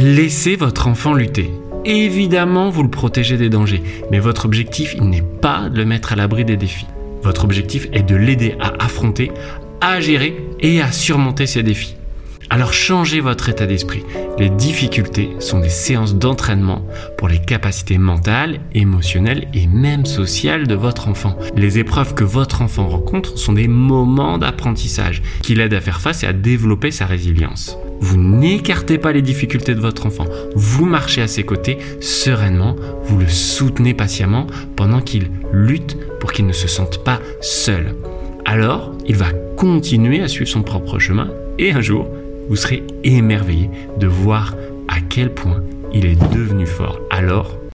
Laissez votre enfant lutter. Évidemment, vous le protégez des dangers, mais votre objectif, n'est pas de le mettre à l'abri des défis. Votre objectif est de l'aider à affronter, à gérer et à surmonter ces défis. Alors changez votre état d'esprit. Les difficultés sont des séances d'entraînement pour les capacités mentales, émotionnelles et même sociales de votre enfant. Les épreuves que votre enfant rencontre sont des moments d'apprentissage qui l'aident à faire face et à développer sa résilience. Vous n'écartez pas les difficultés de votre enfant, vous marchez à ses côtés sereinement, vous le soutenez patiemment pendant qu'il lutte pour qu'il ne se sente pas seul. Alors, il va continuer à suivre son propre chemin et un jour, vous serez émerveillé de voir à quel point il est devenu fort. Alors,